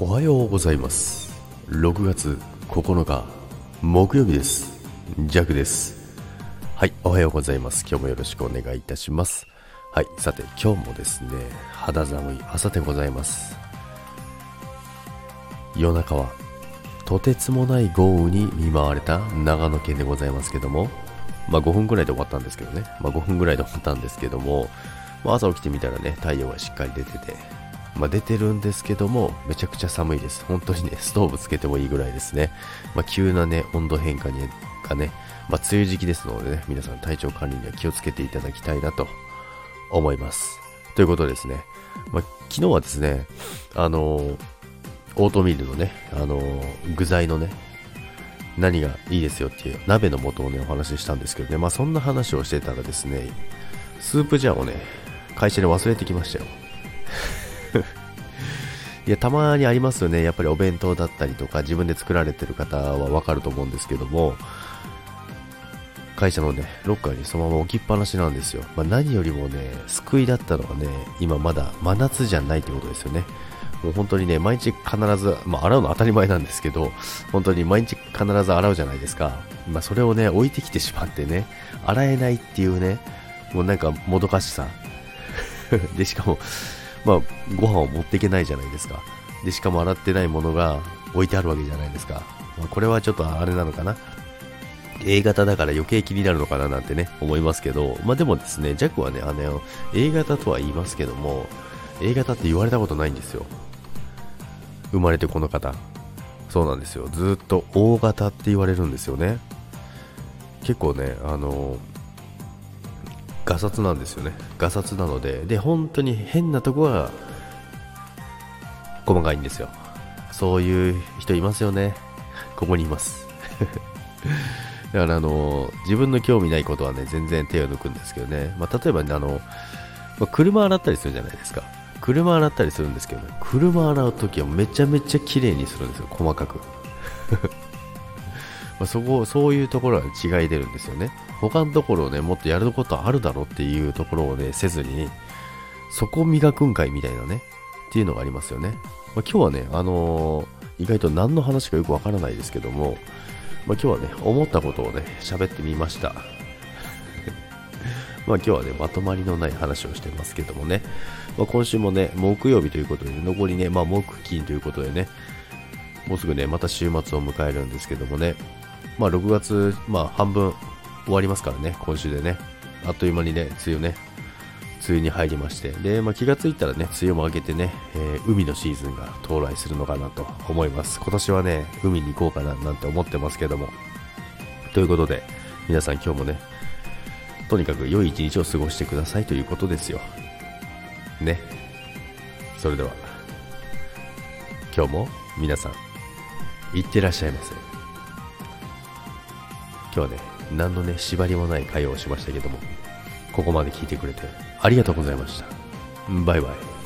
おはようございます。6月9日木曜日です。ジャクです。はいおはようございます。今日もよろしくお願いいたします。はいさて今日もですね肌寒い朝でございます。夜中はとてつもない豪雨に見舞われた長野県でございますけどもまあ5分ぐらいで終わったんですけどね。まあ5分ぐらいで終わったんですけども、まあ、朝起きてみたらね太陽がしっかり出ててまあ、出てるんですけども、めちゃくちゃ寒いです。本当にね、ストーブつけてもいいぐらいですね。まあ、急なね、温度変化にがね、まあ、梅雨時期ですのでね、皆さん体調管理には気をつけていただきたいなと思います。ということですね。まあ、昨日はですね、あのー、オートミールのね、あのー、具材のね、何がいいですよっていう鍋の素をね、お話ししたんですけどね、まあそんな話をしてたらですね、スープジャーをね、会社で忘れてきましたよ。いや、たまにありますよね。やっぱりお弁当だったりとか、自分で作られてる方はわかると思うんですけども、会社のね、ロッカーにそのまま置きっぱなしなんですよ。まあ、何よりもね、救いだったのはね、今まだ真夏じゃないってことですよね。もう本当にね、毎日必ず、まあ、洗うの当たり前なんですけど、本当に毎日必ず洗うじゃないですか。まあ、それをね、置いてきてしまってね、洗えないっていうね、もうなんかもどかしさ。で、しかも、まあ、ご飯を持っていけないじゃないですか。で、しかも洗ってないものが置いてあるわけじゃないですか。まあ、これはちょっとあれなのかな。A 型だから余計気になるのかななんてね、思いますけど、まあでもですね、ジャックはね、あの、A 型とは言いますけども、A 型って言われたことないんですよ。生まれてこの方。そうなんですよ。ずっと O 型って言われるんですよね。結構ね、あの、ガサツなんですよね。ガサツなので、で、本当に変なとこが細かいんですよ。そういう人いますよね。ここにいます。だからあの、自分の興味ないことはね、全然手を抜くんですけどね。まあ、例えばね、あの、まあ、車洗ったりするじゃないですか。車洗ったりするんですけどね、車洗うときはめちゃめちゃ綺麗にするんですよ、細かく。まあそこ、そういうところは違い出るんですよね。他のところをね、もっとやることあるだろうっていうところをね、せずに、そこ磨くんかいみたいなね、っていうのがありますよね。まあ、今日はね、あのー、意外と何の話かよくわからないですけども、まあ、今日はね、思ったことをね、喋ってみました。まあ今日はね、まとまりのない話をしてますけどもね、まあ、今週もね、木曜日ということで、残りね、まあ木金ということでね、もうすぐね、また週末を迎えるんですけどもね、まあ6月、まあ半分終わりますからね、今週でね。あっという間にね、梅雨ね、梅雨に入りまして、で、まあ、気がついたらね、梅雨も明けてね、えー、海のシーズンが到来するのかなと思います。今年はね、海に行こうかななんて思ってますけども。ということで、皆さん今日もね、とにかく良い一日を過ごしてくださいということですよ。ね。それでは、今日も皆さん、いってらっしゃいませ。今日はね、何のね、縛りもない会話をしましたけども、ここまで聞いてくれてありがとうございました。バイバイ。